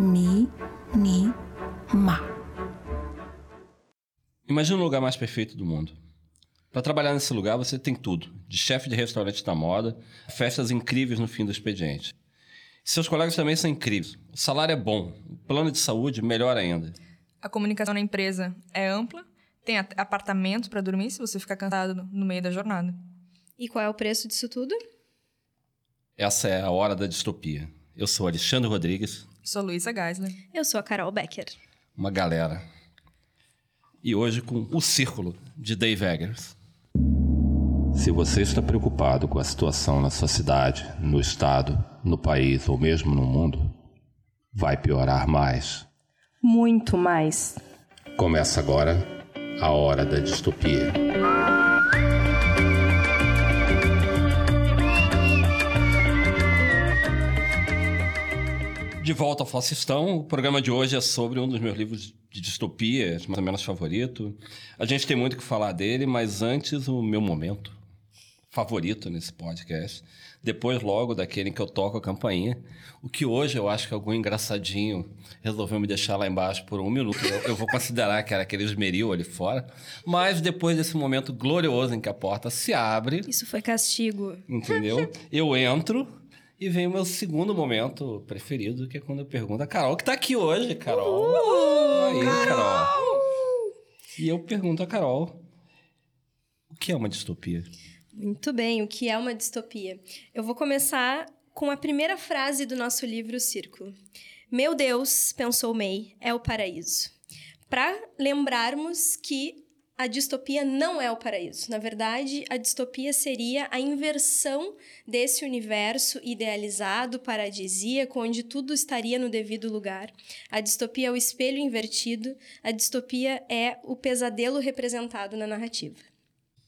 Mi, ni, ma. Imagina o lugar mais perfeito do mundo. Para trabalhar nesse lugar, você tem tudo: de chefe de restaurante da moda, festas incríveis no fim do expediente. Seus colegas também são incríveis. O salário é bom, o plano de saúde melhor ainda. A comunicação na empresa é ampla, tem apartamento para dormir se você ficar cansado no meio da jornada. E qual é o preço disso tudo? Essa é a hora da distopia. Eu sou Alexandre Rodrigues. Sou Luísa Geisler. Eu sou a Carol Becker. Uma galera. E hoje com o Círculo de Dave Eggers. Se você está preocupado com a situação na sua cidade, no estado, no país ou mesmo no mundo, vai piorar mais. Muito mais. Começa agora a Hora da Distopia. De volta ao Fascistão, o programa de hoje é sobre um dos meus livros de distopias, mais ou menos favorito. A gente tem muito o que falar dele, mas antes o meu momento favorito nesse podcast. Depois, logo, daquele em que eu toco a campainha. O que hoje eu acho que algum engraçadinho resolveu me deixar lá embaixo por um minuto. Eu, eu vou considerar que era aquele esmeril ali fora. Mas depois desse momento glorioso em que a porta se abre. Isso foi castigo. Entendeu? Eu entro e vem o meu segundo momento preferido, que é quando eu pergunto a Carol, que tá aqui hoje, Carol. Uh, Aí, Carol. E eu pergunto a Carol, o que é uma distopia? Muito bem, o que é uma distopia? Eu vou começar com a primeira frase do nosso livro O Círculo. Meu Deus, pensou May, é o paraíso. Para lembrarmos que a distopia não é o paraíso. Na verdade, a distopia seria a inversão desse universo idealizado, paradisíaco, onde tudo estaria no devido lugar. A distopia é o espelho invertido, a distopia é o pesadelo representado na narrativa.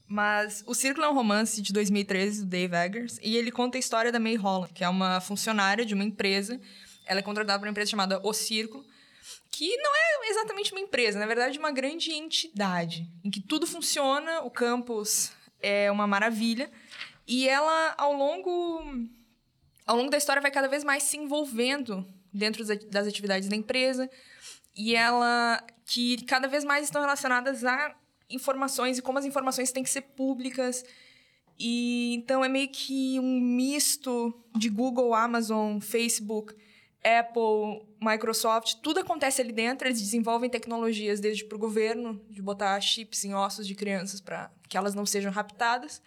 Mas O Círculo é um romance de 2013 do Dave Eggers e ele conta a história da May Holland, que é uma funcionária de uma empresa. Ela é contratada por uma empresa chamada O Círculo, que não é exatamente uma empresa, na verdade, uma grande entidade, em que tudo funciona, o campus é uma maravilha, e ela, ao longo, ao longo da história, vai cada vez mais se envolvendo dentro das atividades da empresa, e ela, que cada vez mais estão relacionadas a informações e como as informações têm que ser públicas, e então é meio que um misto de Google, Amazon, Facebook, Apple, Microsoft, tudo acontece ali dentro. Eles desenvolvem tecnologias desde para o governo, de botar chips em ossos de crianças para que elas não sejam raptadas,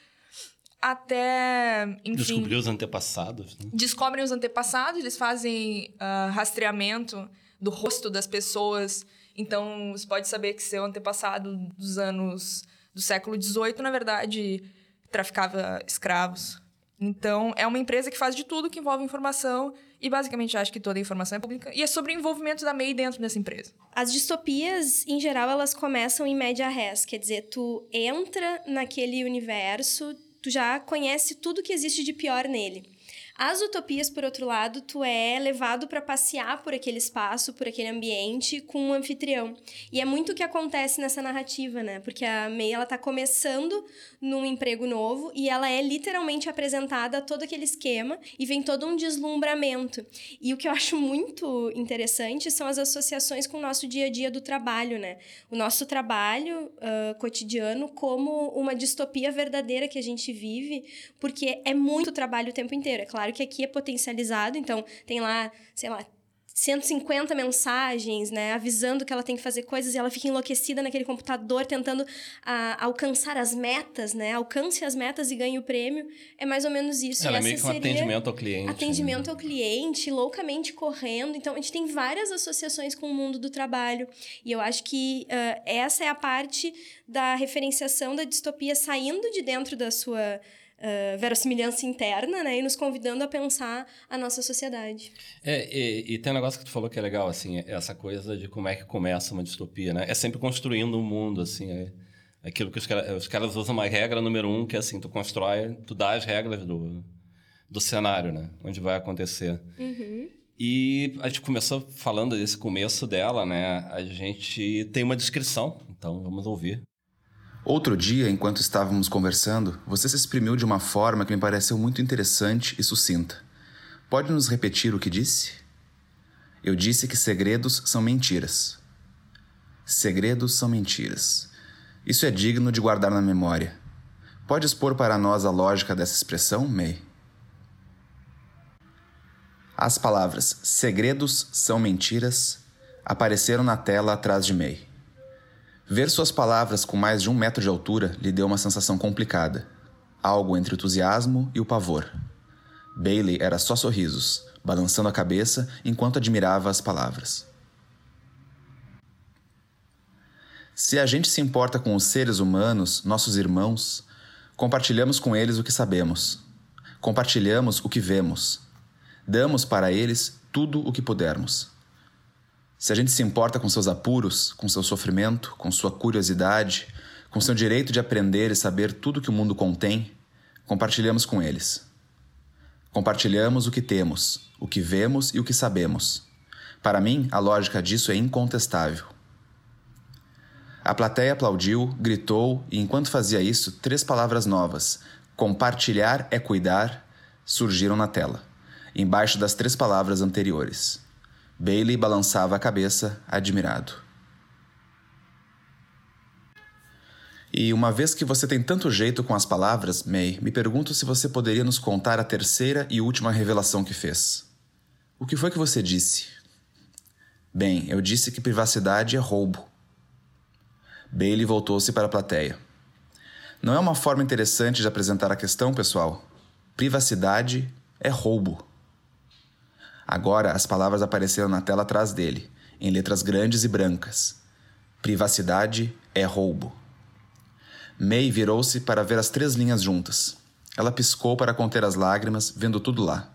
até, enfim... Descobrir os antepassados. Né? Descobrem os antepassados, eles fazem uh, rastreamento do rosto das pessoas. Então, você pode saber que seu antepassado dos anos do século XVIII, na verdade, traficava escravos. Então, é uma empresa que faz de tudo que envolve informação e basicamente acha que toda a informação é pública. E é sobre o envolvimento da MEI dentro dessa empresa. As distopias, em geral, elas começam em média res. Quer dizer, tu entra naquele universo, tu já conhece tudo que existe de pior nele. As utopias, por outro lado, tu é levado para passear por aquele espaço, por aquele ambiente com um anfitrião. E é muito o que acontece nessa narrativa, né? Porque a May ela tá começando num emprego novo e ela é literalmente apresentada a todo aquele esquema e vem todo um deslumbramento. E o que eu acho muito interessante são as associações com o nosso dia a dia do trabalho, né? O nosso trabalho uh, cotidiano como uma distopia verdadeira que a gente vive, porque é muito trabalho o tempo inteiro. É claro Claro que aqui é potencializado, então tem lá, sei lá, 150 mensagens, né, avisando que ela tem que fazer coisas e ela fica enlouquecida naquele computador tentando a, ah, alcançar as metas, né? Alcance as metas e ganhe o prêmio. É mais ou menos isso. Ela é meio que um atendimento ao cliente. Atendimento né? ao cliente, loucamente correndo. Então, a gente tem várias associações com o mundo do trabalho. E eu acho que uh, essa é a parte da referenciação da distopia saindo de dentro da sua uh, verossimilhança interna, né? E nos convidando a pensar a nossa sociedade. É, e, e, tem um negócio que tu falou que é legal, assim, essa coisa de como é que começa uma distopia, né? É sempre construindo um mundo, assim, é aquilo que os, cara, os caras usam uma regra número um, que é assim, tu constrói, tu dá as regras do, do cenário, né? Onde vai acontecer. Uhum. E a gente começou falando desse começo dela, né? A gente tem uma descrição, então vamos ouvir. Outro dia, enquanto estávamos conversando, você se exprimiu de uma forma que me pareceu muito interessante e sucinta. Pode nos repetir o que disse? Eu disse que segredos são mentiras. Segredos são mentiras. Isso é digno de guardar na memória. Pode expor para nós a lógica dessa expressão, May? As palavras segredos são mentiras apareceram na tela atrás de May. Ver suas palavras com mais de um metro de altura lhe deu uma sensação complicada. Algo entre o entusiasmo e o pavor. Bailey era só sorrisos, balançando a cabeça enquanto admirava as palavras. Se a gente se importa com os seres humanos, nossos irmãos, compartilhamos com eles o que sabemos. Compartilhamos o que vemos. Damos para eles tudo o que pudermos. Se a gente se importa com seus apuros, com seu sofrimento, com sua curiosidade, com seu direito de aprender e saber tudo que o mundo contém, compartilhamos com eles. Compartilhamos o que temos, o que vemos e o que sabemos. Para mim, a lógica disso é incontestável. A plateia aplaudiu, gritou e, enquanto fazia isso, três palavras novas: compartilhar é cuidar, surgiram na tela, embaixo das três palavras anteriores. Bailey balançava a cabeça, admirado. E uma vez que você tem tanto jeito com as palavras, May, me pergunto se você poderia nos contar a terceira e última revelação que fez. O que foi que você disse? Bem, eu disse que privacidade é roubo. Bailey voltou-se para a plateia. Não é uma forma interessante de apresentar a questão, pessoal? Privacidade é roubo. Agora as palavras apareceram na tela atrás dele, em letras grandes e brancas. Privacidade é roubo. May virou-se para ver as três linhas juntas. Ela piscou para conter as lágrimas, vendo tudo lá.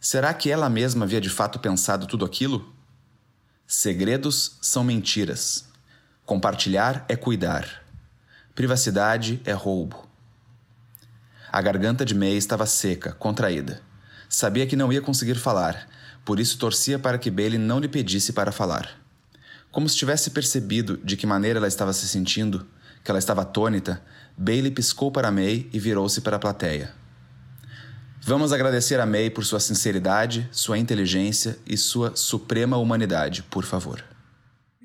Será que ela mesma havia de fato pensado tudo aquilo? Segredos são mentiras. Compartilhar é cuidar. Privacidade é roubo. A garganta de May estava seca, contraída. Sabia que não ia conseguir falar, por isso torcia para que Bailey não lhe pedisse para falar. Como se tivesse percebido de que maneira ela estava se sentindo, que ela estava atônita, Bailey piscou para May e virou-se para a plateia. Vamos agradecer a May por sua sinceridade, sua inteligência e sua suprema humanidade, por favor.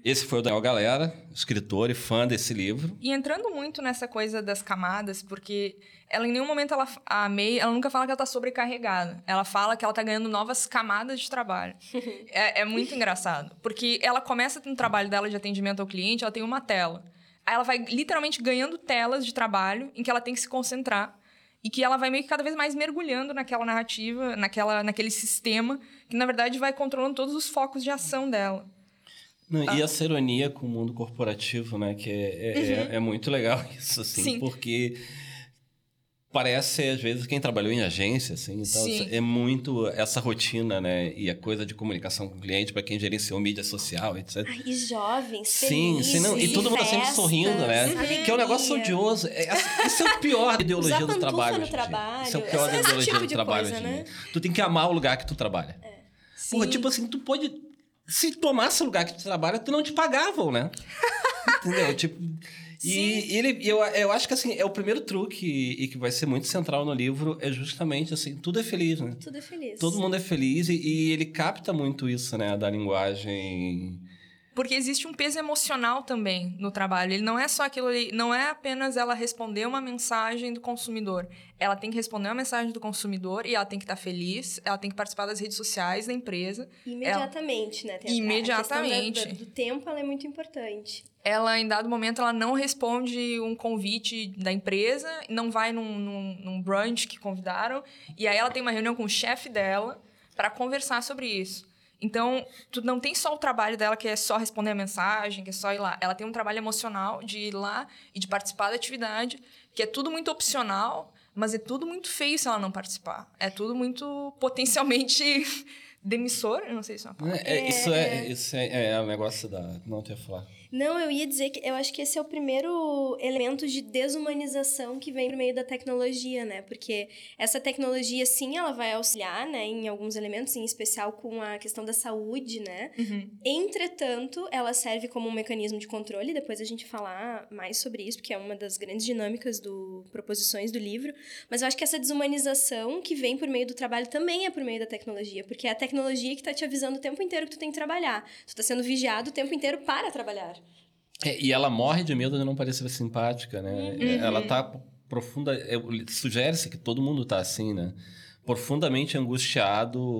Esse foi o Daniel Galera, escritor e fã desse livro. E entrando muito nessa coisa das camadas, porque ela em nenhum momento ela a May, ela nunca fala que ela tá sobrecarregada. Ela fala que ela tá ganhando novas camadas de trabalho. é, é, muito engraçado, porque ela começa no trabalho dela de atendimento ao cliente, ela tem uma tela. Aí ela vai literalmente ganhando telas de trabalho em que ela tem que se concentrar e que ela vai meio que cada vez mais mergulhando naquela narrativa, naquela naquele sistema que na verdade vai controlando todos os focos de ação dela. Não, ah. E essa ironia com o mundo corporativo, né? Que é, é, é uhum. é, é muito legal isso, assim, Sim. porque parece, às vezes, quem trabalhou em agência, assim, então é muito essa rotina, né? E a coisa de comunicação com o cliente para quem gerenciou mídia social, etc. Ai, e jovens, Sim, sim não, e todo mundo festas, sempre sorrindo, né? Alegria. Que é um negócio odioso. É, isso é o pior da ideologia do trabalho. No trabalho. Isso é o pior da ideologia tipo do trabalho. Coisa, né? Tu tem que amar o lugar que tu trabalha. É. Porra, tipo assim, tu pode se tomasse o lugar que tu trabalha, tu não te pagavam, né? Entendeu? Tipo. E ele, eu, eu acho que assim, é o primeiro truque e que vai ser muito central no livro, é justamente assim, tudo é feliz, né? Tudo é feliz. Todo mundo é feliz e, e ele capta muito isso, né, da linguagem Porque existe um peso emocional também no trabalho. Ele não é só aquilo ali, não é apenas ela responder uma mensagem do consumidor. Ela tem que responder uma mensagem do consumidor e ela tem que estar feliz, ela tem que participar das redes sociais da empresa. Imediatamente, ela... né? Tem Imediatamente. A da, do tempo ela é muito importante. Ela, em dado momento, ela não responde um convite da empresa, não vai num, num, num brunch que convidaram, e aí ela tem uma reunião com o chefe dela para conversar sobre isso. Então, tu não tem só o trabalho dela que é só responder a mensagem, que é só ir lá. Ela tem um trabalho emocional de ir lá e de participar da atividade, que é tudo muito opcional, mas é tudo muito feio se ela não participar. É tudo muito potencialmente demissor, eu não sei se é uma palavra. É, é, isso é, isso é, é o negócio da... Não, te ia falar. Não, eu ia dizer que eu acho que esse é o primeiro elemento de desumanização que vem por meio da tecnologia, né? Porque essa tecnologia, sim, ela vai auxiliar, né, em alguns elementos, em especial com a questão da saúde, né? Uhum. Entretanto, ela serve como um mecanismo de controle, depois a gente falar mais sobre isso, porque é uma das grandes dinâmicas do proposições do livro. Mas eu acho que essa desumanização que vem por meio do trabalho também é por meio da tecnologia, porque é a tecnologia que está te avisando o tempo inteiro que tu tem que trabalhar. Tu está sendo vigiado o tempo inteiro para trabalhar. É, e ela morre de medo de não parecer simpática, né? Uhum. Ela tá profunda. É, Sugere-se que todo mundo tá assim, né? Profundamente angustiado.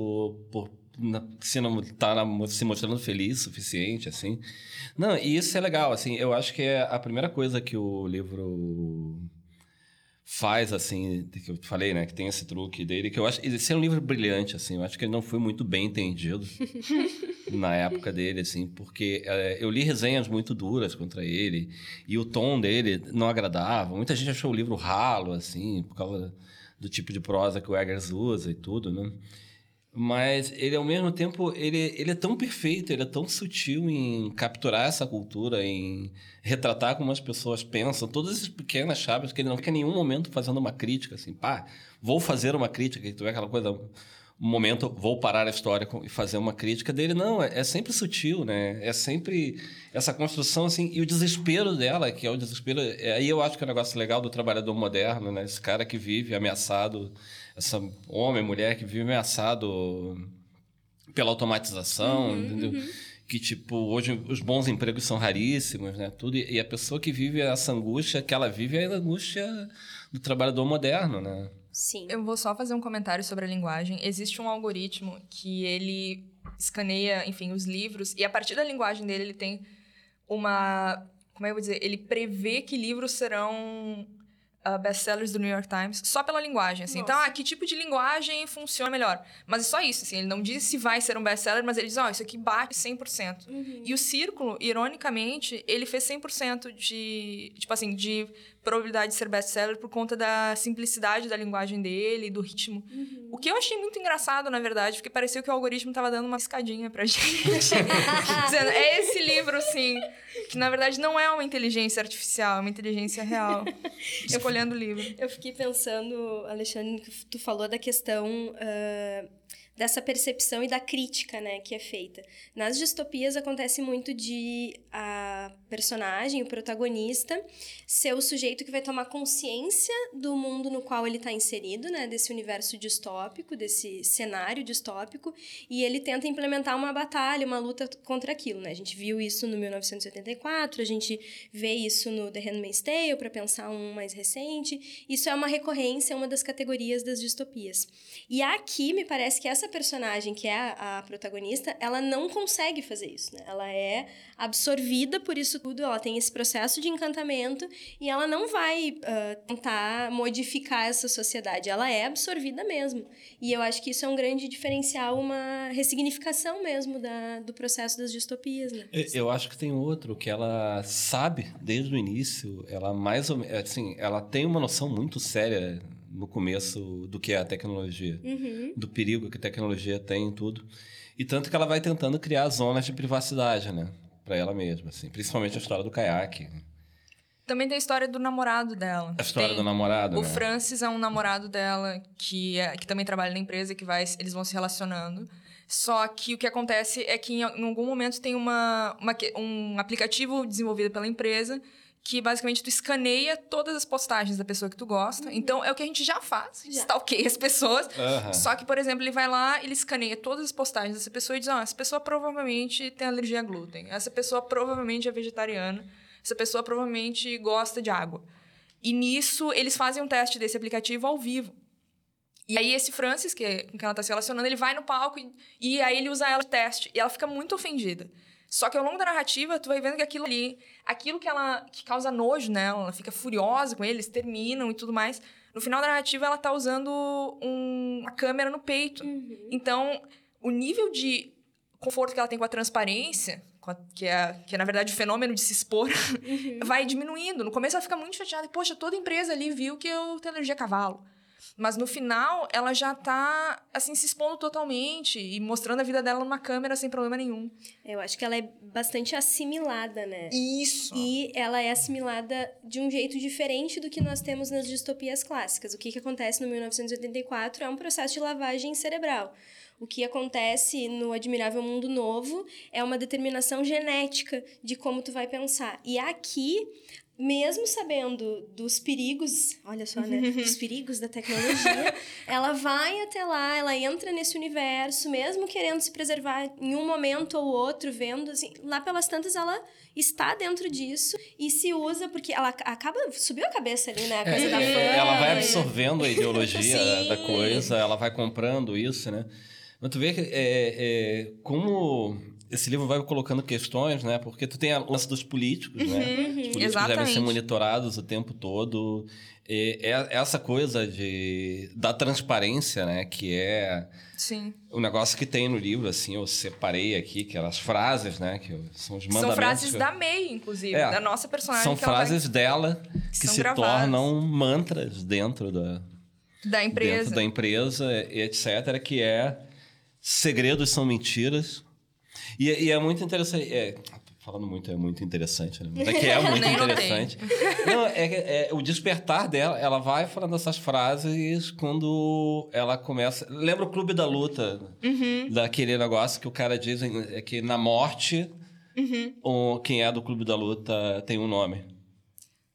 Por, por, se não tá se mostrando feliz o suficiente, assim. Não, e isso é legal, assim. Eu acho que é a primeira coisa que o livro faz, assim, que eu falei, né, que tem esse truque dele, que eu acho, esse é um livro brilhante, assim, eu acho que ele não foi muito bem entendido na época dele, assim, porque é, eu li resenhas muito duras contra ele, e o tom dele não agradava, muita gente achou o livro ralo, assim, por causa do tipo de prosa que o Eggers usa e tudo, né, mas ele ao mesmo tempo ele, ele é tão perfeito ele é tão sutil em capturar essa cultura em retratar como as pessoas pensam. Todas essas pequenas chaves que ele não fica em nenhum momento fazendo uma crítica assim pá vou fazer uma crítica e tu vê aquela coisa um momento vou parar a história e fazer uma crítica dele. Não é, é sempre sutil né? É sempre essa construção assim e o desespero dela que é o desespero é, aí eu acho que é um negócio legal do trabalhador moderno né? Esse cara que vive ameaçado essa homem, mulher que vive ameaçado pela automatização, uhum, entendeu? Uhum. Que, tipo, hoje os bons empregos são raríssimos, né? Tudo, e a pessoa que vive essa angústia que ela vive é a angústia do trabalhador moderno, né? Sim. Eu vou só fazer um comentário sobre a linguagem. Existe um algoritmo que ele escaneia, enfim, os livros, e a partir da linguagem dele ele tem uma. Como é que eu vou dizer? Ele prevê que livros serão uh, best-sellers do New York Times só pela linguagem, assim. Então, ah, que tipo de linguagem funciona melhor? Mas é só isso, assim. Ele não diz se vai ser um best-seller, mas ele diz, ó, oh, isso aqui bate 100%. Uhum. E o Círculo, ironicamente, ele fez 100% de, tipo assim, de probabilidade de ser best-seller por conta da simplicidade da linguagem dele, do ritmo. Uhum. O que eu achei muito engraçado, na verdade, porque pareceu que o algoritmo estava dando uma escadinha pra gente. Dizendo, é esse livro, sim, que na verdade não é uma inteligência artificial, é uma inteligência real. Escolhendo o livro. Eu fiquei pensando, Alexandre, que tu falou da questão uh, dessa percepção e da crítica, né, que é feita. Nas distopias acontece muito de a personagem, o protagonista, ser o sujeito que vai tomar consciência do mundo no qual ele está inserido, né, desse universo distópico, desse cenário distópico, e ele tenta implementar uma batalha, uma luta contra aquilo, né? A gente viu isso no 1984, a gente vê isso no The Handmaid's Tale, para pensar um mais recente. Isso é uma recorrência, é uma das categorias das distopias. E aqui me parece que essa personagem, que é a, a, protagonista, ela não consegue fazer isso, né? Ela é absorvida por isso tudo, ela tem esse processo de encantamento e ela não vai uh, tentar modificar essa sociedade, ela é absorvida mesmo. E eu acho que isso é um grande diferencial, uma ressignificação mesmo da, do processo das distopias, né? Eu acho que tem outro, que ela sabe desde o início, ela mais ou menos, assim, ela tem uma noção muito séria no começo do que é a tecnologia, uhum. do perigo que a tecnologia tem em tudo. E tanto que ela vai tentando criar zonas de privacidade, né? Para ela mesma, assim. Principalmente a história do caiaque. Também tem a história do namorado dela. A história tem, do namorado, O né? Francis é um namorado dela que, é, que também trabalha na empresa, que vai, eles vão se relacionando. Só que o que acontece é que em algum momento tem uma, uma um aplicativo desenvolvido pela empresa que basicamente tu escaneia todas as postagens da pessoa que tu gosta. Uhum. Então é o que a gente já faz, já. stalkeia as pessoas. Uhum. Só que, por exemplo, ele vai lá, ele escaneia todas as postagens dessa pessoa e diz: "Ah, essa pessoa provavelmente tem alergia a glúten. Essa pessoa provavelmente é vegetariana. Essa pessoa provavelmente gosta de água". E nisso eles fazem um teste desse aplicativo ao vivo. E aí esse Francis, que é com quem ela tá se relacionando, ele vai no palco e, e aí ele usa ela teste. E ela fica muito ofendida. Só que ao longo da narrativa, tu vai vendo que aquilo ali, aquilo que ela que causa nojo nela, ela fica furiosa com eles, terminam e tudo mais. No final da narrativa, ela tá usando um, uma câmera no peito. Uhum. Então, o nível de conforto que ela tem com a transparência, com a, que, é, que é, na verdade, o fenômeno de se expor, uhum. vai diminuindo. No começo, ela fica muito chateada. Poxa, toda empresa ali viu que eu tenho alergia a cavalo. Mas no final, ela já tá, assim, se expondo totalmente e mostrando a vida dela numa câmera sem problema nenhum. Eu acho que ela é bastante assimilada, né? Isso! E ela é assimilada de um jeito diferente do que nós temos nas distopias clássicas. O que, que acontece no 1984 é um processo de lavagem cerebral. O que acontece no Admirável Mundo Novo é uma determinação genética de como tu vai pensar. E aqui mesmo sabendo dos perigos, olha só, né? dos perigos da tecnologia, ela vai até lá, ela entra nesse universo, mesmo querendo se preservar em um momento ou outro, vendo, assim, lá pelas tantas ela está dentro disso e se usa, porque ela acaba, subiu a cabeça ali, né? A coisa é, da fama. Ela vai absorvendo a ideologia da coisa, ela vai comprando isso, né? Mas tu vê que é, é, como esse livro vai colocando questões, né? Porque tu tem a lance dos políticos, né? Uhum, Os políticos exatamente. devem ser monitorados o tempo todo. E é essa coisa de, da transparência, né? Que é Sim. o negócio que tem no livro, assim, eu separei aqui, que eram as frases, né? Que são os mandamentos. São frases que... da May, inclusive, É, da nossa personagem. São que frases vai... dela que São se gravadas. tornam mantras dentro da, Da empresa. dentro da empresa, etc., que é segredos são mentiras. E, e é muito interessante. É, falando muito, é muito interessante, né? Mas é que é muito interessante. Não, é, é o despertar dela, ela vai falando essas frases quando ela começa. Lembra o Clube da Luta? Uhum. Daquele negócio que o cara diz é que na morte, Uhum. o, quem é do Clube da Luta tem um nome.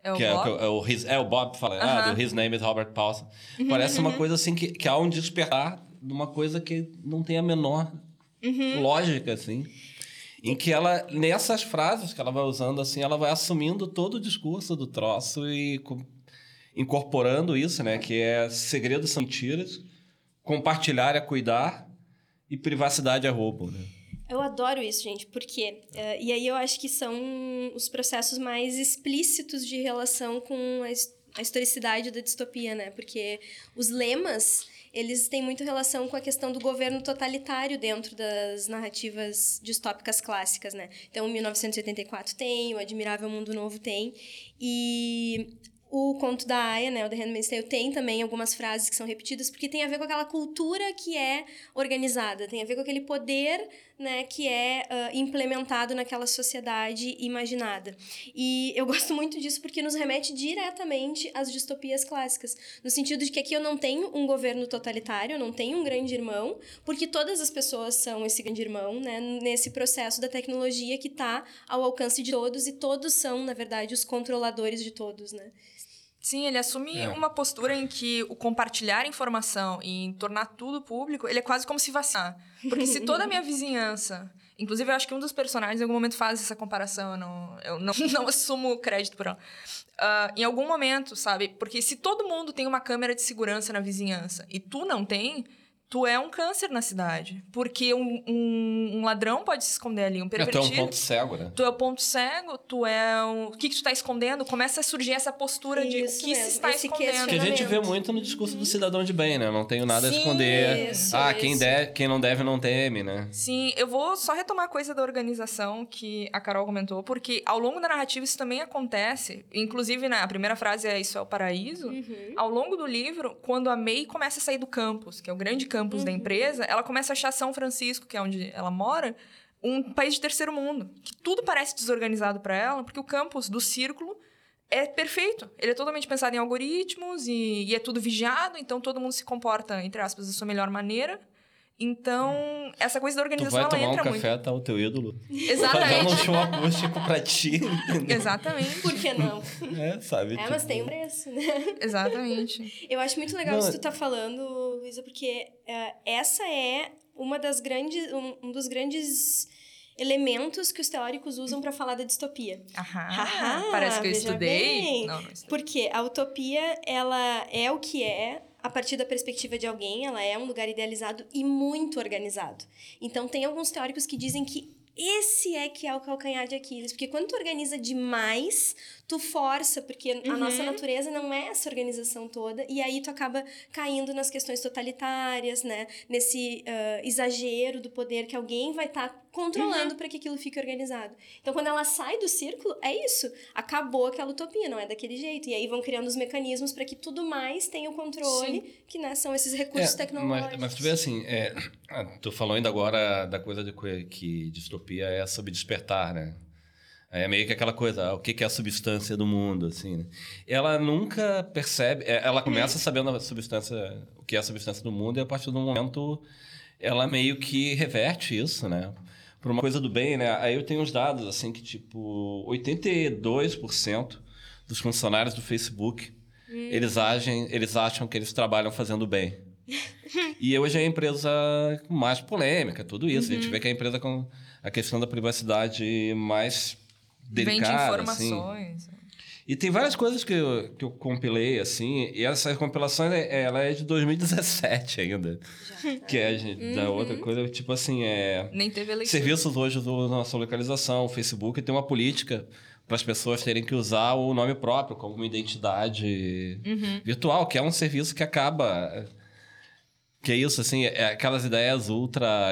É o que é, Bob? que é o his, é o Bob fala, ah, Aham. do His Name is Robert Paulson. Parece uma coisa assim que, que há um despertar de uma coisa que não tem a menor lógica, assim. Em que ela, nessas frases que ela vai usando, assim, ela vai assumindo todo o discurso do troço e co- incorporando isso, né? Que é segredos são mentiras, compartilhar é cuidar e privacidade é roubo, né? Eu adoro isso, gente, porque. eh, e aí eu acho que são os processos mais explícitos de relação com a, a historicidade da distopia, né? Porque os lemas, eles têm muito relação com a questão do governo totalitário dentro das narrativas distópicas clássicas, né? Então, o 1984 tem, o Admirável Mundo Novo tem. E o conto da Aya, né, o The Handmaid's Tale, tem também algumas frases que são repetidas, porque tem a ver com aquela cultura que é organizada, tem a ver com aquele poder, né, que é ah, implementado naquela sociedade imaginada. E eu gosto muito disso porque nos remete diretamente às distopias clássicas, no sentido de que aqui eu não tenho um governo totalitário, eu não tenho um grande irmão, porque todas as pessoas são esse grande irmão, né, nesse processo da tecnologia que está ao alcance de todos e todos são, na verdade, os controladores de todos, né? Sim, ele assume É. uma postura em que o compartilhar informação e em tornar tudo público, ele é quase como se vacinar. Porque se toda a minha vizinhança... Inclusive, eu acho que um dos personagens em algum momento faz essa comparação, eu não, eu não, não assumo crédito por ela. Ah, em algum momento, sabe? Porque se todo mundo tem uma câmera de segurança na vizinhança e tu não tem, tu é um câncer na cidade. Porque um, um, um ladrão pode se esconder ali, um É, tu é pervertido. um ponto cego, né? Tu é o ponto cego, tu é um... O que, que tu tá escondendo? Começa a surgir essa postura de o Isso que se mesmo, está esse escondendo. Que a gente vê muito no discurso do cidadão de bem, né? Não tenho nada a Sim, esconder. isso, ah, quem, isso. deve, quem não deve não teme, né? Sim, eu vou só retomar a coisa da organização que a Carol comentou, porque ao longo da narrativa isso também acontece. Inclusive, né, a primeira frase é Isso é o Paraíso. Ao longo do livro, quando a May começa a sair do campus, que é o grande campus da empresa, ela começa a achar São Francisco, que é onde ela mora, um país de terceiro mundo. Que tudo parece desorganizado para ela, porque o campus do círculo é perfeito. Ele é totalmente pensado em algoritmos e, e é tudo vigiado, então todo mundo se comporta, entre aspas, da sua melhor maneira. Então, essa coisa da Tu organização, vai ela tomar um entra café, tá o teu ídolo. muito. Fazendo um Exatamente. show acústico pra ti. entendeu? Exatamente. Por que não? É, sabe? É, mas tipo, tem um preço, né? Exatamente. Eu acho muito legal Não, isso que tu tá falando, Luísa, porque eh, essa é uma das grandes, um, um dos grandes elementos que os teóricos usam para falar da distopia. Aham. Ahá, parece que eu estudei. bem. Não, não estudei. Porque a utopia, ela é o que é a partir da perspectiva de alguém, ela é um lugar idealizado e muito organizado. Então, tem alguns teóricos que dizem que esse é que é o calcanhar de Aquiles, porque quando tu organiza demais, tu força, porque a nossa natureza não é essa organização toda, e aí tu acaba caindo nas questões totalitárias, né? Nesse ah, exagero do poder que alguém vai estar controlando para que aquilo fique organizado. Então, quando ela sai do círculo, é isso. Acabou aquela utopia, não é daquele jeito. E aí vão criando os mecanismos para que tudo mais tenha o controle, que né, são esses recursos É, tecnológicos. Mas, mas tu vê assim, é, ah, tu falou ainda agora da coisa de que, que distopia é sobre despertar, né? É meio que aquela coisa, ah, o que é a substância do mundo, assim, né? Ela nunca percebe, é, ela começa sabendo a substância, o que é a substância do mundo e a partir do momento ela meio que reverte isso, né? Por uma coisa do bem, né? Aí eu tenho uns dados, assim, que tipo, 82% dos funcionários do Facebook, eles, agem, eles acham que eles trabalham fazendo bem. E hoje é a empresa com mais polêmica, tudo isso. A gente vê que é a empresa com a questão da privacidade mais Vende delicada. assim. informações. E tem várias coisas que eu, que eu compilei, assim, e essa compilação é- ela é de 2017 ainda. Que é de- da outra coisa, tipo assim, é. Nem teve eleição. Serviços hoje usam nossa localização, o Facebook tem uma política para as pessoas terem que usar o nome próprio como uma identidade virtual, que é um serviço que acaba. Que é isso, assim, é aquelas ideias ultra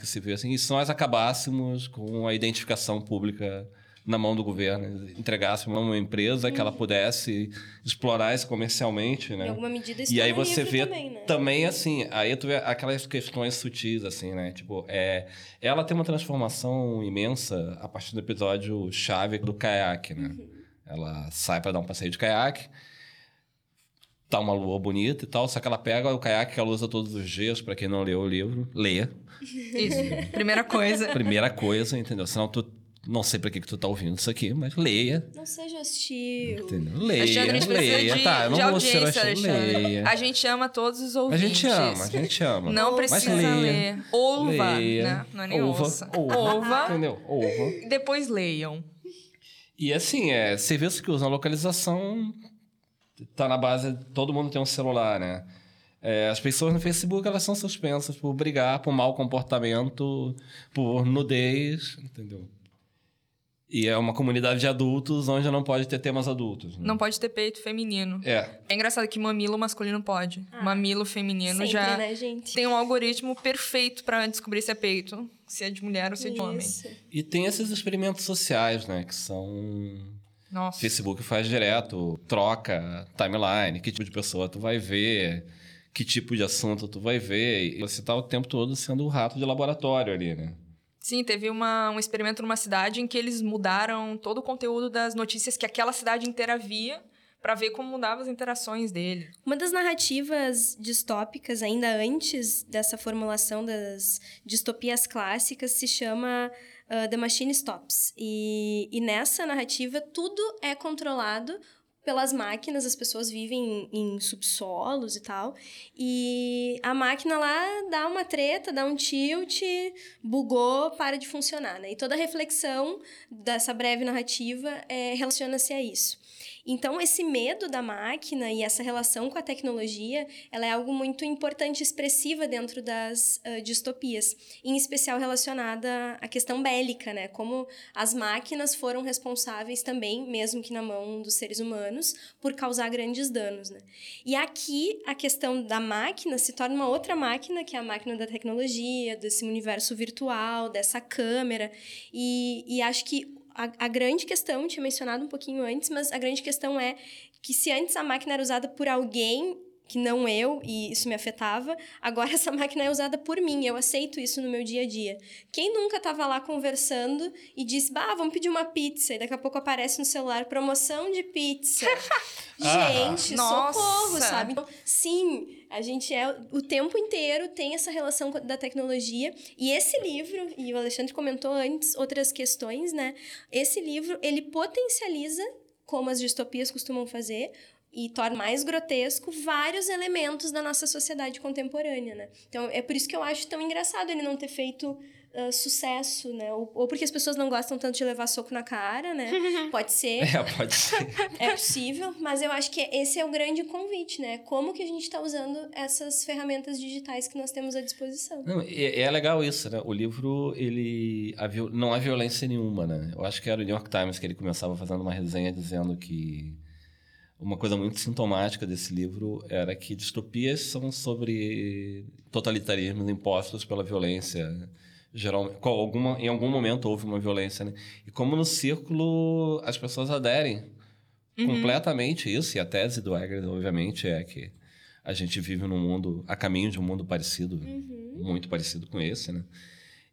que se vê assim, e se nós acabássemos com a identificação pública na mão do governo, entregássemos a uma empresa que ela pudesse explorar isso comercialmente, né? Em alguma medida isso E aí você vê também, né? também assim, aí tu vê aquelas questões sutis assim, né? Tipo, é, ela tem uma transformação imensa a partir do episódio chave do caiaque, né? Uhum. Ela sai para dar um passeio de caiaque, tá uma lua bonita e tal, só que ela pega o caiaque que ela usa todos os dias, para quem não leu o livro, lê. Isso. Primeira coisa. Primeira coisa, entendeu? Senão tu Não sei pra que, que tu tá ouvindo isso aqui, mas leia. Não seja hostil. Entendeu? Leia, Alexandre, a leia. de, tá, eu não de vou ser hostil, leia. A gente ama todos os A ouvintes. gente ama, a gente ama. Não precisa leia. ler. Ouva, Leia. né? Não é nem Ouva, ouça. ouva. Ouva. Entendeu? Ouva. Depois leiam. E assim, é, serviços que usam localização tá na base, todo mundo tem um celular, né? É, as pessoas no Facebook, elas são suspensas por brigar, por mau comportamento, por nudez, entendeu? E é uma comunidade de adultos onde não pode ter temas adultos. né? Não pode ter peito feminino. É, É engraçado que mamilo masculino pode. mamilo feminino Sempre, já né, gente? tem um algoritmo perfeito pra descobrir se é peito, se é de mulher ou se é de homem. Isso. e tem esses experimentos sociais, né? Que são Nossa. Facebook faz direto, troca timeline, que tipo de pessoa tu vai ver, que tipo de assunto tu vai ver. E você tá o tempo todo sendo o rato de laboratório ali, né? Sim, teve uma, um experimento numa cidade em que eles mudaram todo o conteúdo das notícias que aquela cidade inteira via pra ver como mudava as interações dele. Uma das narrativas distópicas, ainda antes dessa formulação das distopias clássicas, se chama uh, The Machine Stops. E, e nessa narrativa, tudo é controlado pelas máquinas, as pessoas vivem em, em subsolos e tal. E a máquina lá dá uma treta, dá um tilt, bugou, para de funcionar. Né? E toda a reflexão dessa breve narrativa é, relaciona-se a isso. Então, esse medo da máquina e essa relação com a tecnologia, ela é algo muito importante expressiva dentro das uh, distopias, em especial relacionada à questão bélica, né? Como as máquinas foram responsáveis também, mesmo que na mão dos seres humanos, por causar grandes danos, né? E aqui, a questão da máquina se torna uma outra máquina, que é a máquina da tecnologia, desse universo virtual, dessa câmera, e, e acho que a, a, grande questão, tinha mencionado um pouquinho antes, mas a grande questão é que se antes a máquina era usada por alguém que não eu, e isso me afetava, agora essa máquina é usada por mim, eu aceito isso no meu dia a dia. Quem nunca estava lá conversando e disse, bah, vamos pedir uma pizza, e daqui a pouco aparece no celular, promoção de pizza. Gente, Nossa. socorro, sabe? Então, sim, a gente é o tempo inteiro tem essa relação da tecnologia e esse livro, e o Alexandre comentou antes outras questões, né? Esse livro, ele potencializa como as distopias costumam fazer e torna mais grotesco vários elementos da nossa sociedade contemporânea, né? Então, é por isso que eu acho tão engraçado ele não ter feito uh, sucesso, né? Ou, ou, porque as pessoas não gostam tanto de levar soco na cara, né? Pode ser. É, pode ser. É possível, mas eu acho que esse é o grande convite, né? Como que a gente está usando essas ferramentas digitais que nós temos à disposição. Não, é, é, legal isso, né? O livro, ele... A, não há violência nenhuma, né? Eu acho que era o New York Times que ele começava fazendo uma resenha dizendo que uma coisa muito sintomática desse livro era que distopias são sobre totalitarismos impostos pela violência. Geralmente, alguma, em algum momento houve uma violência, né? E como no círculo as pessoas aderem uhum. completamente isso, e a tese do Eggers, obviamente, é que a gente vive num mundo, a caminho de um mundo parecido, uhum. muito parecido com esse, né?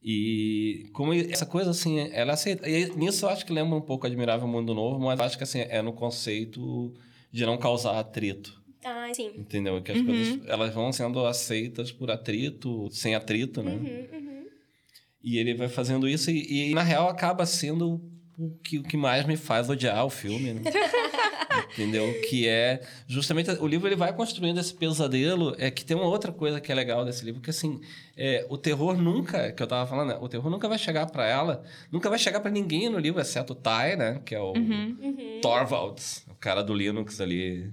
E como essa coisa assim, ela aceita. E nisso eu acho que lembra um pouco Admirável Mundo Novo, mas acho que assim, é no conceito de não causar atrito. Ah, sim. Entendeu? Que as uhum. coisas elas vão sendo aceitas por atrito, sem atrito, né? Uhum, uhum. E ele vai fazendo isso e, e, na real acaba sendo o que, o que mais me faz odiar o filme, né? Entendeu? Que é justamente o livro ele vai construindo esse pesadelo. É que tem uma outra coisa que é legal desse livro, que assim, é, o terror nunca, que eu tava falando, né? o terror nunca vai chegar para ela, nunca vai chegar para ninguém no livro, exceto o Ty, né? Que é o Uhum. Torvalds, o cara do Linux ali.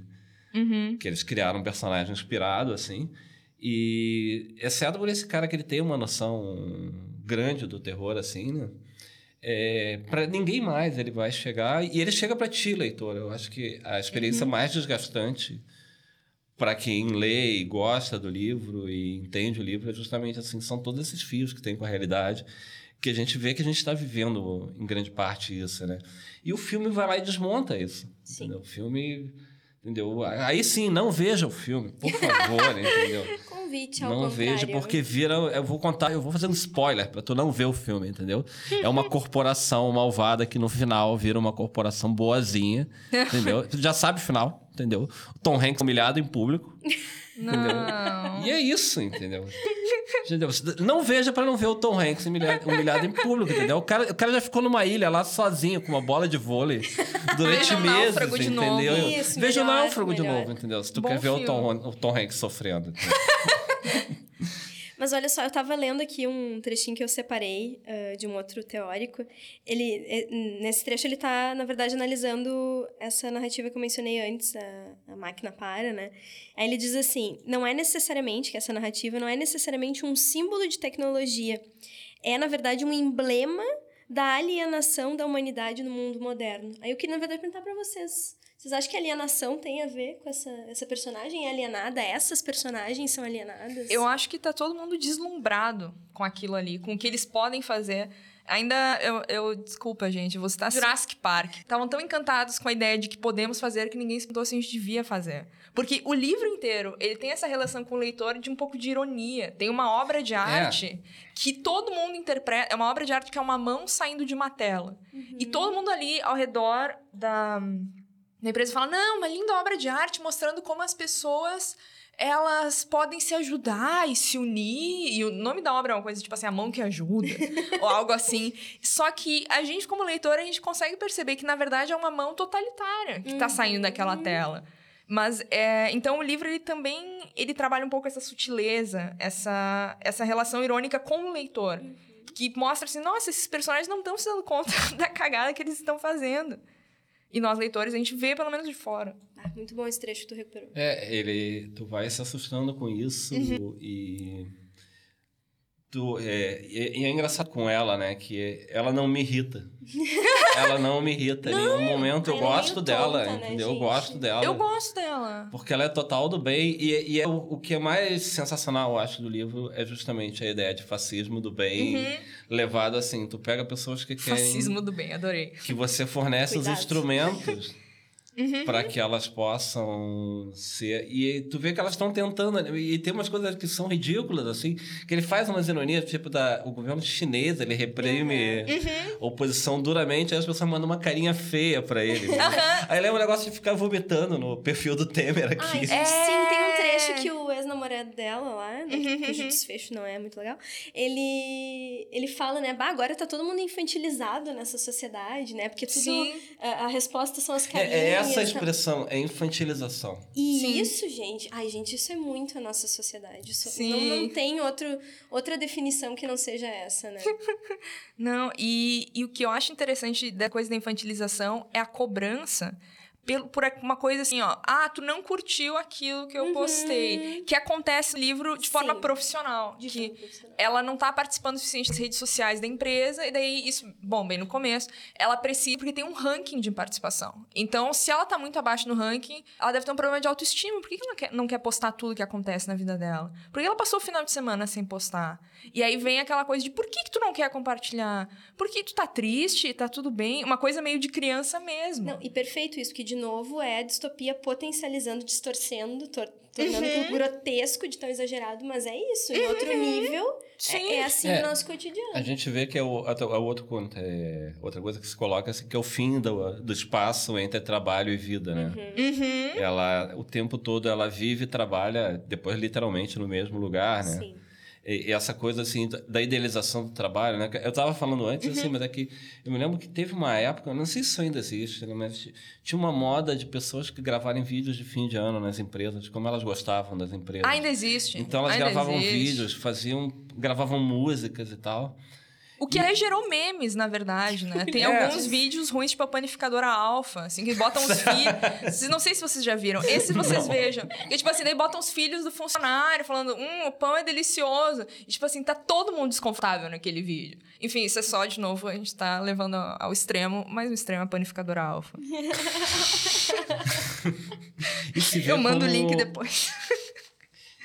Uhum. Que eles criaram um personagem inspirado, assim. E exceto por esse cara que ele tem uma noção grande do terror, assim, né? É, para ninguém mais ele vai chegar e ele chega para ti, leitor. Eu acho que a experiência Uhum. mais desgastante para quem lê e gosta do livro e entende o livro é justamente assim, são todos esses fios que tem com a realidade que a gente vê que a gente está vivendo em grande parte isso, né? E o filme vai lá e desmonta isso. O filme, entendeu? Aí sim, não veja o filme, por favor, entendeu? Convite ao Não vejo, porque vira. Eu vou contar, eu vou fazer um spoiler pra tu não ver o filme, entendeu? É uma corporação malvada que no final vira uma corporação boazinha, entendeu? Tu já sabe o final, entendeu? O Tom Hanks humilhado em público, Não. E é isso, entendeu? entendeu? Não veja pra não ver o Tom Hanks humilhado, humilhado em público, entendeu? O cara, o cara já ficou numa ilha lá sozinho com uma bola de vôlei durante Veja o meses, Náufrago de novo. entendeu? Isso, veja o melhor, náufrago de melhor. novo, entendeu? Se tu Bom quer ver o filme. Tom, o Tom Hanks sofrendo. Mas olha só, eu tava lendo aqui um trechinho que eu separei ah, de um outro teórico. Ele, eh, nesse trecho, ele tá, na verdade, analisando essa narrativa que eu mencionei antes, a, a máquina para, né? Aí ele diz assim: não é necessariamente, que essa narrativa não é necessariamente um símbolo de tecnologia. É, na verdade, um emblema da alienação da humanidade no mundo moderno. Aí eu queria, na verdade, perguntar pra vocês. Vocês acham que alienação tem a ver com essa, essa personagem é alienada? Essas personagens são alienadas? Eu acho que tá todo mundo deslumbrado com aquilo ali, com o que eles podem fazer. Ainda, eu, eu desculpa, gente, vou citar Jurassic Park. Estavam tão encantados com a ideia de que podemos fazer que ninguém se perguntou se a gente devia fazer. Porque o livro inteiro, ele tem essa relação com o leitor de um pouco de ironia. Tem uma obra de arte que todo mundo interpreta. É uma obra de arte que é uma mão saindo de uma tela. E todo mundo ali ao redor da, da empresa fala: não, uma linda obra de arte mostrando como as pessoas elas podem se ajudar e se unir. E o nome da obra é uma coisa tipo assim, a mão que ajuda, ou algo assim. Só que a gente, como leitor, a gente consegue perceber que, na verdade, é uma mão totalitária que tá saindo daquela tela. Mas, é, então, o livro, ele também, ele trabalha um pouco essa sutileza, essa, essa relação irônica com o leitor. Que mostra assim, nossa, esses personagens não estão se dando conta da cagada que eles estão fazendo. E nós, leitores, a gente vê pelo menos de fora. Ah, muito bom esse trecho que tu recuperou. É, ele, tu vai se assustando com isso e tu, é, e, é engraçado com ela, né, que ela não me irrita. ela não me irrita em nenhum momento. Eu é gosto dela, tonta, né, entendeu? Eu gente? gosto dela. Eu gosto dela. Porque ela é total do bem. E, e é o, o que é mais sensacional, eu acho, do livro é justamente a ideia de fascismo do bem levado assim. Tu pega pessoas que querem Fascismo do bem, adorei. que você fornece os Cuidado. Instrumentos para que elas possam ser. E tu vê que elas estão tentando. né? E tem umas coisas que são ridículas, assim, que ele faz umas ironias, tipo, da, o governo chinês, ele reprime oposição duramente, aí as pessoas mandam uma carinha feia para ele. Aí lembra um negócio de ficar vomitando no perfil do Temer aqui. Ai, Sim, tem um trecho que o ex-namorado dela lá, né, cujo desfecho não é muito legal, ele, ele fala, né, bah, agora tá todo mundo infantilizado nessa sociedade, né, porque tudo, Sim. a, a resposta são as É, carinhas. é essa a tá- expressão, é infantilização. E Sim. isso, gente, ai, gente, isso é muito a nossa sociedade. Isso Sim. Não, não tem outro, outra definição que não seja essa, né? Não, e, e o que eu acho interessante da coisa da infantilização é a cobrança por uma coisa assim, ó. Ah, tu não curtiu aquilo que eu postei. Que acontece no livro de forma Sim. profissional. De que forma profissional. ela não tá participando o suficiente das redes sociais da empresa, e daí isso, bom, bem no começo, ela precisa, porque tem um ranking de participação. Então, se ela tá muito abaixo no ranking, ela deve ter um problema de autoestima. Por que ela quer- não quer postar tudo que acontece na vida dela? Por que ela passou o final de semana sem postar? E aí vem aquela coisa de por que, que tu não quer compartilhar? Por que tu tá triste? Tá tudo bem? Uma coisa meio de criança mesmo. Não, e perfeito isso, que de novo é a distopia potencializando, distorcendo, tor tornando aquilo grotesco de tão exagerado, mas é isso, em outro nível, Sim. é, é assim É. o nosso cotidiano. A gente vê que é o, a, a outro, conto, é, outra coisa que se coloca assim, que é o fim do, do espaço entre trabalho e vida, né? Uhum. Ela, o tempo todo, ela vive e trabalha, depois literalmente no mesmo lugar, né? Sim. E, e essa coisa, assim, da- idealização do trabalho, né? Eu tava falando antes, Uhum. assim, mas é que eu me lembro que teve uma época, não sei se isso ainda existe, né? Mas ti- tinha uma moda de pessoas que gravarem vídeos de fim de ano nas empresas, de como elas gostavam das empresas. Ainda existe. Então elas Ainda gravavam existe. vídeos, faziam, gravavam músicas e tal. O que aí gerou memes, na verdade, né? Tem É. alguns vídeos ruins, tipo a panificadora alfa, assim, que botam os filhos. Não sei se vocês já viram. Esse vocês vejam. Que, tipo assim, daí botam os filhos do funcionário falando, hum, o pão é delicioso. E, tipo assim, tá todo mundo desconfortável naquele vídeo. Enfim, isso é só, de novo, a gente tá levando ao extremo, mais um extremo a panificadora alfa. E Eu mando o como- link depois.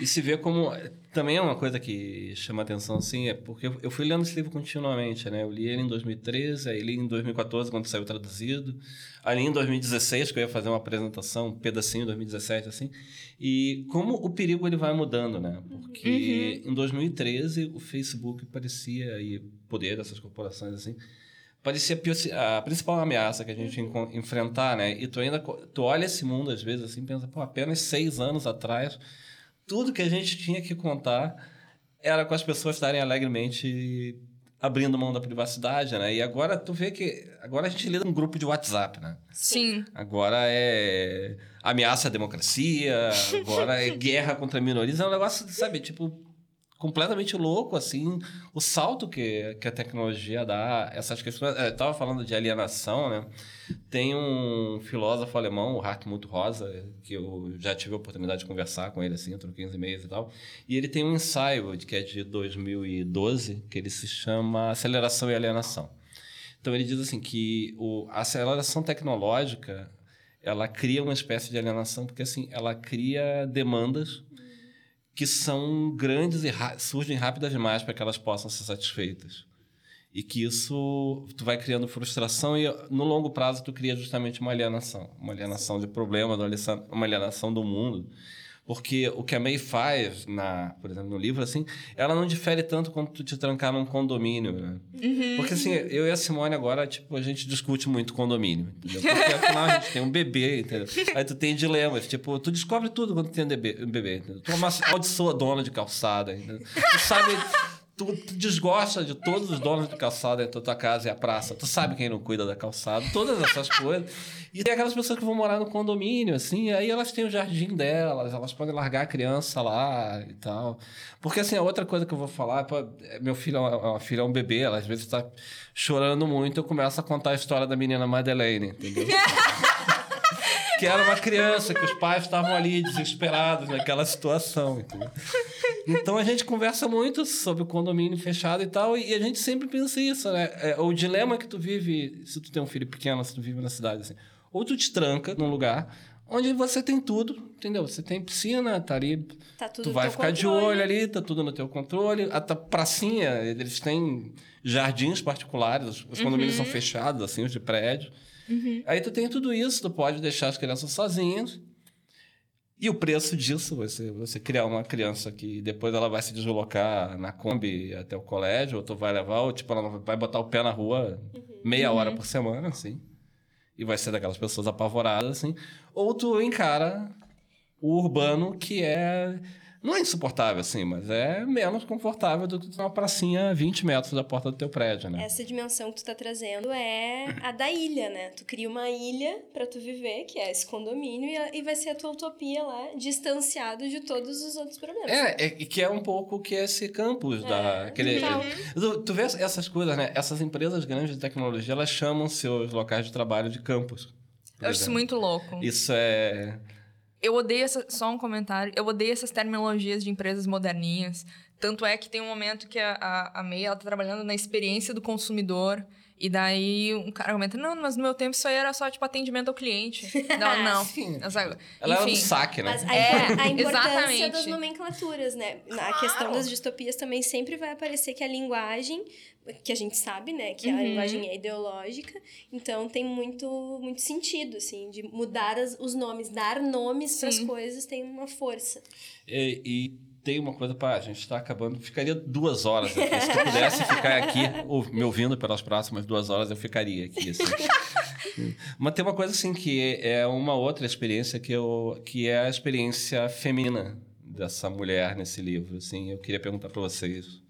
E se vê como. Também é uma coisa que chama atenção, assim, é porque eu- fui lendo esse livro continuamente, né? Eu li ele em 2013, aí li em 2014, quando saiu traduzido. Aí li em 2016, que eu ia fazer uma apresentação, um pedacinho em 2017, assim. E como o perigo ele vai mudando, né? Porque em 2013 o Facebook parecia, e poder dessas corporações, assim, parecia a principal ameaça que a gente enfrentar, né? E tu ainda tu olha esse mundo às vezes assim, pensa, pô, apenas seis anos atrás tudo que a gente tinha que contar era com as pessoas estarem alegremente abrindo mão da privacidade, né? E agora tu vê que agora a gente lida num grupo de WhatsApp, né? Sim. Agora é ameaça à democracia, agora é guerra contra minorias, é um negócio, sabe, tipo completamente louco, assim, o salto que, que a tecnologia dá, essas questões. Eu tava falando de alienação, né? Tem um filósofo alemão, o Hartmut Rosa, que eu já tive a oportunidade de conversar com ele, assim, entre 15 meses e tal. E ele tem um ensaio, que é de 2012, que ele se chama Aceleração e Alienação. Então, ele diz assim que o, a aceleração tecnológica, ela cria uma espécie de alienação, porque, assim, ela cria demandas que são grandes e surgem rápidas demais para que elas possam ser satisfeitas. E que isso tu vai criando frustração e no longo prazo tu cria justamente uma alienação, uma alienação de problema, uma alienação do mundo. Porque o que a May faz, na, por exemplo, no livro, assim, ela não difere tanto quanto tu te trancar num condomínio, né? Uhum. Porque, assim, eu e a Simone agora, tipo, a gente discute muito condomínio, entendeu? Porque, afinal, a gente tem um bebê, entendeu? Aí tu tem dilemas, tipo, tu descobre tudo quando tem um bebê, um bebê entendeu? Tu amaldiçoa dona de calçada, entendeu? Tu sabe tu, tu desgosta de todos os donos de calçada da tua casa e a praça. Tu sabe quem não cuida da calçada, todas essas coisas. E tem aquelas pessoas que vão morar no condomínio, assim, aí elas têm o jardim delas, elas podem largar a criança lá e tal. Porque, assim, a outra coisa que eu vou falar, pô, meu filho é uma, filha é um bebê, ela às vezes tá chorando muito, eu começo a contar a história da menina Madeleine, entendeu? que era uma criança, que os pais estavam ali desesperados naquela situação, entendeu? Então a gente conversa muito sobre o condomínio fechado e tal, e a gente sempre pensa isso, né? É, o dilema que tu vive, se tu tem um filho pequeno, se tu vive na cidade, assim, ou tu te tranca num lugar onde você tem tudo, entendeu? Você tem piscina, tá ali, Tá tudo tu vai ficar de controle. olho ali, tá tudo no teu controle. A ta- pracinha, eles têm jardins particulares, os, os condomínios são fechados, assim, os de prédio. Aí tu tem tudo isso, tu pode deixar as crianças sozinhas. E o preço disso, você, você criar uma criança que depois ela vai se deslocar na Kombi até o colégio, ou tu vai levar, ou tipo, ela vai botar o pé na rua meia hora por semana, assim. E vai ser daquelas pessoas apavoradas, assim. Ou tu encara o urbano que é. Não é insuportável, assim, mas é menos confortável do que uma pracinha a 20 metros da porta do teu prédio, né? Essa dimensão que tu tá trazendo é a da ilha, né? Tu cria uma ilha pra tu viver, que é esse condomínio, e, a- e vai ser a tua utopia lá, distanciado de todos os outros problemas. É, é, e que é um pouco o que é esse campus da. Aquele, então. tu, tu vê essas coisas, né? Essas empresas grandes de tecnologia, elas chamam seus locais de trabalho de campus. Eu acho isso muito louco. Isso é. Eu odeio essa. Só um comentário. Eu odeio essas terminologias de empresas moderninhas. Tanto é que tem um momento que a, a, a tá trabalhando na experiência do consumidor. E daí um cara comenta: Não, mas no meu tempo isso aí era só tipo atendimento ao cliente. Não, não. Sim. Ela era do Enfim. saque, né? Mas a, É, a importância exatamente. das nomenclaturas, né? Na questão das distopias também sempre vai aparecer que a linguagem, que a gente sabe, né? Que a Uhum. linguagem é ideológica, então tem muito, muito sentido, assim, de mudar as- os nomes, dar nomes para as coisas tem uma força. E, e tem uma coisa para a gente está acabando. Ficaria duas horas aqui. Se eu pudesse ficar aqui ou me ouvindo pelas próximas duas horas, eu ficaria aqui. Assim. Mas tem uma coisa assim que é uma outra experiência que eu que é a experiência feminina dessa mulher nesse livro. Assim, eu queria perguntar para vocês.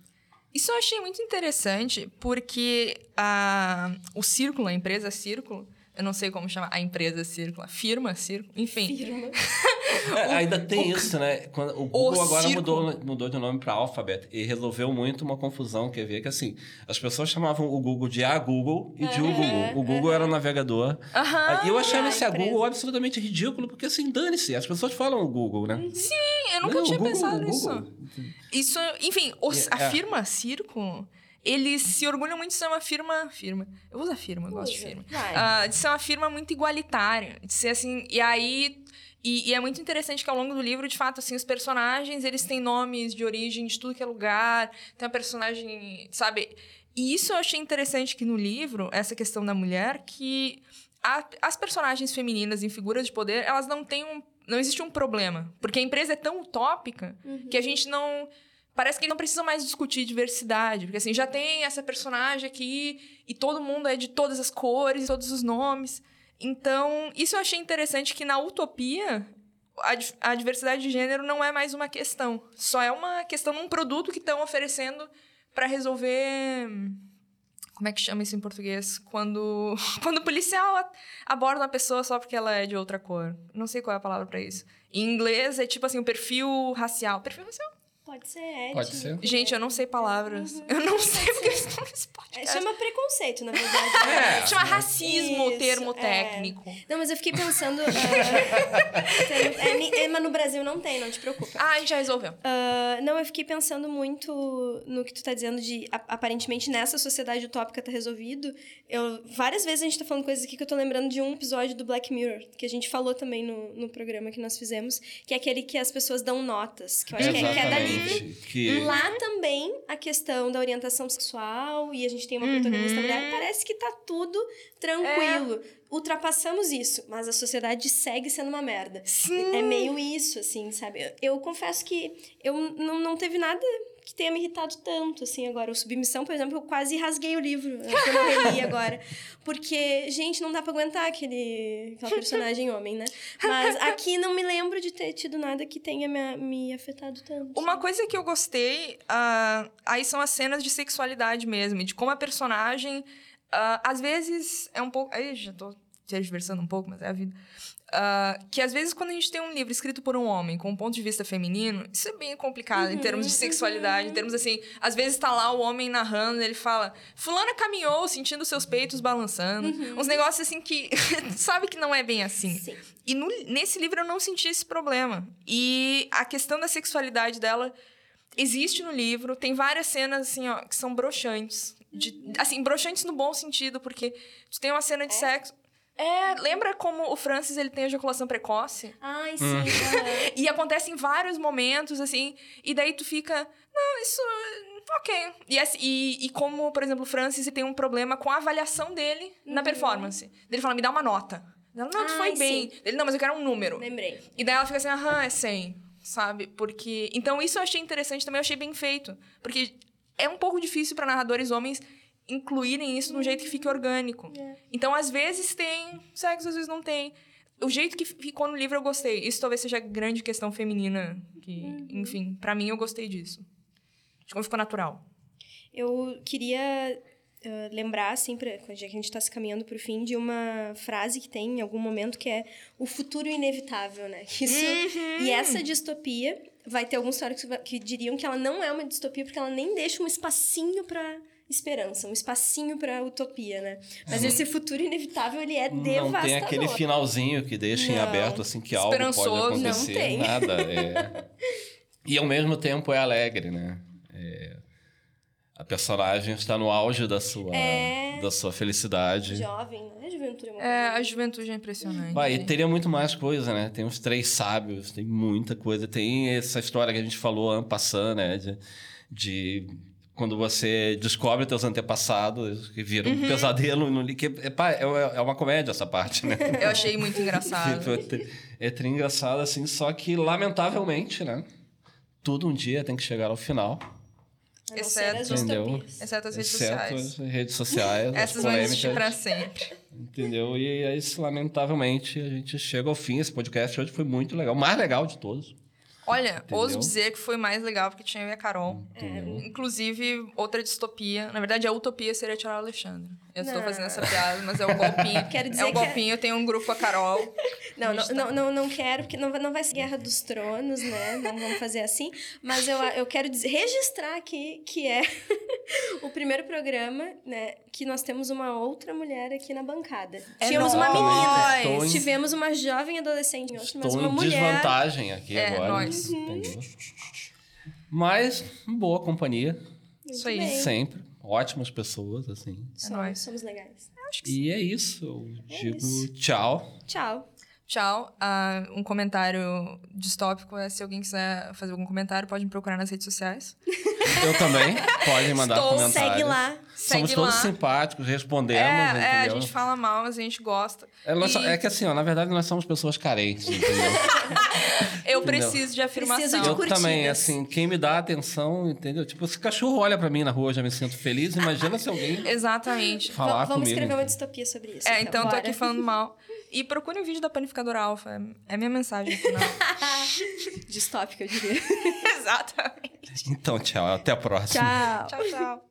Isso eu achei muito interessante, porque a, o Círculo, a empresa Círculo, eu não sei como chamar, a empresa Círculo, a firma Círculo, enfim. Firma. É, ainda tem isso, né? Quando, o Google agora círculo. mudou, mudou de nome para Alphabet e resolveu muito uma confusão, quer ver? Que assim, as pessoas chamavam o Google de a Google e de o Google. O Google era o navegador. Aham. E eu achava a esse a. Google absolutamente ridículo, porque assim, dane-se, as pessoas falam o Google, né? Eu nunca Não, tinha o Google, pensado o nisso. Isso, enfim, os- É. a firma Círculo, eles se orgulham muito de ser uma firma. Firma. Eu vou usar firma, eu gosto de firma. Ah, de ser uma firma muito igualitária. De ser assim. E aí. E, e é muito interessante que ao longo do livro, de fato, assim, os personagens, eles têm nomes de origem de tudo que é lugar. Tem uma personagem, sabe? E isso eu achei interessante que no livro, essa questão da mulher, que a- as personagens femininas em figuras de poder, elas não têm um. Não existe um problema. Porque a empresa é tão utópica que a gente não. Parece que não precisa mais discutir diversidade. Porque assim, já tem essa personagem aqui e todo mundo é de todas as cores, todos os nomes. Então, isso eu achei interessante que na utopia, a, a diversidade de gênero não é mais uma questão. Só é uma questão num produto que estão oferecendo para resolver. Como é que chama isso em português? Quando, quando o policial aborda uma pessoa só porque ela é de outra cor. Não sei qual é a palavra para isso. Em inglês é tipo assim, o perfil racial. Perfil racial? Pode ser étnico. Pode ser. Gente, eu não sei palavras. Eu não sei porque eu estou nesse É, podcast. chama preconceito, na verdade. É. Chama racismo, o Isso, termo é. técnico. Não, mas eu fiquei pensando. termo- é, ni- é, mas no Brasil não tem, não te preocupa. Ah, a gente já resolveu. Ah, não, eu fiquei pensando muito no que tu tá dizendo de aparentemente nessa sociedade utópica tá resolvido. Eu, várias vezes a gente tá falando coisas aqui que eu tô lembrando de um episódio do Black Mirror, que a gente falou também no, no programa que nós fizemos, que é aquele que as pessoas dão notas, que eu acho que é queda livre. Exatamente. Que... Lá também a questão da orientação sexual e a gente tem uma protagonista mulher, parece que tá tudo tranquilo. Ultrapassamos isso, mas a sociedade segue sendo uma merda. Sim. É meio isso, assim, sabe? Eu, eu confesso que eu não, não teve nada que tenha me irritado tanto, assim, agora. O Submissão, por exemplo, eu quase rasguei o livro eu reli agora. Porque, gente, não dá pra aguentar aquele, aquela personagem homem, né? Mas aqui não me lembro de ter tido nada que tenha me, me afetado tanto. Uma coisa que eu gostei, ah, aí são as cenas de sexualidade mesmo, de como a personagem, ah, às vezes, é um pouco. Aí já tô diversando um pouco, mas é a vida. Ah, que às vezes, quando a gente tem um livro escrito por um homem com um ponto de vista feminino, isso é bem complicado em termos de sexualidade, em termos assim. Às vezes tá lá o homem narrando, ele fala: Fulana caminhou sentindo seus peitos balançando. Uns negócios assim que sabe que não é bem assim. Sim. E no- nesse livro eu não senti esse problema. E a questão da sexualidade dela existe no livro. Tem várias cenas, assim, ó, que são broxantes. De- assim, broxantes no bom sentido, porque tu tem uma cena de sexo. É, lembra como o Francis ele tem ejaculação precoce? Ai, sim. Hum. aham. E acontece em vários momentos, assim, e daí tu fica, não, isso. Ok. E, assim, e, e como, por exemplo, o Francis ele tem um problema com a avaliação dele na performance. Ele fala, me dá uma nota. Ela, não, tu Ai, foi bem. Ele, não, mas eu quero um número. Lembrei. E daí ela fica assim, aham, é 100, sabe? Porque... Então isso eu achei interessante, também eu achei bem feito. Porque é um pouco difícil para narradores homens incluírem isso de um jeito que fique orgânico. Então, às vezes tem sexo, às vezes não tem. O jeito que ficou no livro eu gostei. Isso talvez seja a grande questão feminina. Que, enfim, para mim eu gostei disso. De como ficou natural. Eu queria ah, lembrar, assim, pra, já que a gente está se caminhando para o fim, de uma frase que tem em algum momento que é o futuro inevitável, né? Isso, E essa distopia, vai ter alguns teóricos que diriam que ela não é uma distopia porque ela nem deixa um espacinho para esperança, um espacinho para utopia, né? Mas esse futuro inevitável, ele é Não devastador. tem aquele finalzinho que deixa em Não. aberto, assim, que algo pode Esperançoso. Não acontecer. tem. Nada. é. E ao mesmo tempo é alegre, né? É, A personagem está no auge da sua, É. da sua felicidade. Jovem, né? Juventude é uma É, a juventude é impressionante. Vai, e teria muito mais coisa, né? Tem os três sábios, tem muita coisa. Tem essa história que a gente falou ano passado, né? De, de quando você descobre teus antepassados, que vira um pesadelo. No, li- que, é, pá, é, é uma comédia essa parte, né? Eu achei muito engraçado. É tri- é engraçado, assim, só que, lamentavelmente, né? Tudo um dia tem que chegar ao final. Exceto- as Entendeu? Exceto as redes Exceto sociais. as redes sociais, as Essas vão existir pra sempre. Entendeu? E é isso, lamentavelmente, a gente chega ao fim. Esse podcast hoje foi muito legal. O mais legal de todos. Olha, Entendeu? ouso dizer que foi mais legal porque tinha eu e a Carol. Entendeu? Inclusive, outra distopia. Na verdade, a utopia seria tirar o Alexandre. Eu estou fazendo essa piada, mas é um golpinho. Quero dizer é um que é- golpinho, eu tenho um grupo com a Carol. Não, não, Está. não, não, não quero, porque não, vai- não vai ser Guerra dos Tronos, né? Não vamos fazer assim. Mas eu, eu quero dizer, registrar aqui que é o primeiro programa, né? Que nós temos uma outra mulher aqui na bancada. É Tínhamos uma nóis! menina, Estou em- tivemos uma jovem adolescente, mas Estou uma em mulher. desvantagem aqui É, agora. nós. Entendeu? Mas, boa companhia. Isso aí. bem. Sempre. Ótimas pessoas, assim. Somos, nóis. somos legais. E é isso. Eu digo isso. tchau. Tchau. Tchau. Ah, um comentário distópico é se alguém quiser fazer algum comentário, pode me procurar nas redes sociais. Eu também. Podem mandar Estou- comentários. Segue lá. Somos Segue todos lá. simpáticos, respondemos, é, é, a gente fala mal, mas a gente gosta. É, E é que assim, ó, na verdade nós somos pessoas carentes, entendeu? eu preciso de afirmação. Preciso de eu curtidas. também, assim, quem me dá atenção, entendeu? Tipo, se cachorro olha pra mim na rua, eu já me sinto feliz. Imagina se alguém Exatamente. falar vamos comigo. escrever uma distopia sobre isso. É, então tô bora. aqui falando mal. E procure o vídeo da panificadora alfa. É a minha mensagem final. Distópica, eu diria. Exatamente. Então, tchau. Até a próxima. Tchau. Tchau, tchau.